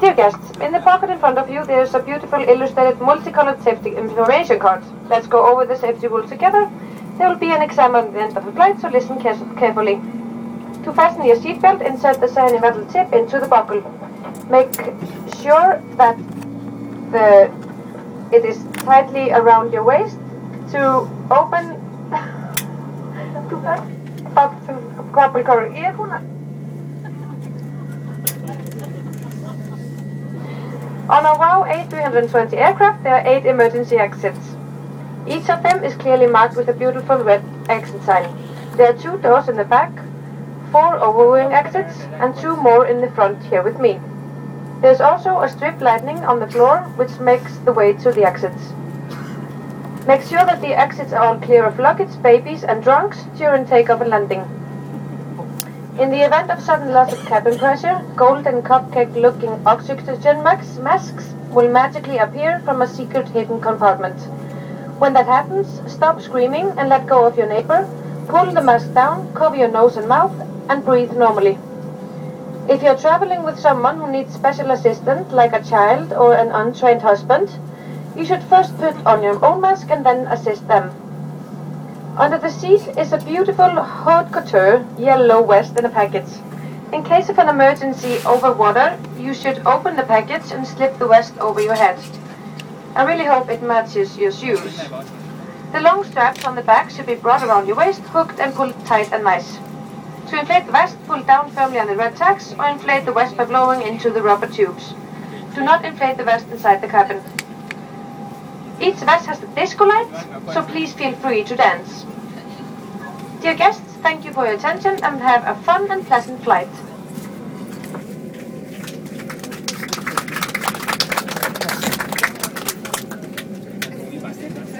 Dear guests, in the pocket in front of you there is a beautiful illustrated multicolored safety information card. Let's go over the safety rules together. There will be an exam at the end of the flight, so listen carefully. To fasten your seatbelt, insert the shiny metal tip into the buckle. Make sure that the it is tightly around your waist to open Couple cover earphone. On our WOW A320 aircraft, there are eight emergency exits. Each of them is clearly marked with a beautiful red exit sign. There are two doors in the back, four overwing exits, and two more in the front here with me. There's also a strip lighting on the floor which makes the way to the exits. Make sure that the exits are all clear of luggage, babies, and drunks during takeoff and landing. In the event of sudden loss of cabin pressure, golden cupcake-looking oxygen masks will magically appear from a secret hidden compartment. When that happens, stop screaming and let go of your neighbor, pull the mask down, cover your nose and mouth, and breathe normally. If you're traveling with someone who needs special assistance, like a child or an untrained husband, you should first put on your own mask and then assist them. Under the seat is a beautiful haute couture yellow vest in a package. In case of an emergency over water, you should open the package and slip the vest over your head. I really hope it matches your shoes. The long straps on the back should be brought around your waist, hooked and pulled tight and nice. To inflate the vest, pull down firmly on the red tacks or inflate the vest by blowing into the rubber tubes. Do not inflate the vest inside the cabin. Each vest has a disco lights, so please feel free to dance. Dear guests, thank you for your attention and have a fun and pleasant flight.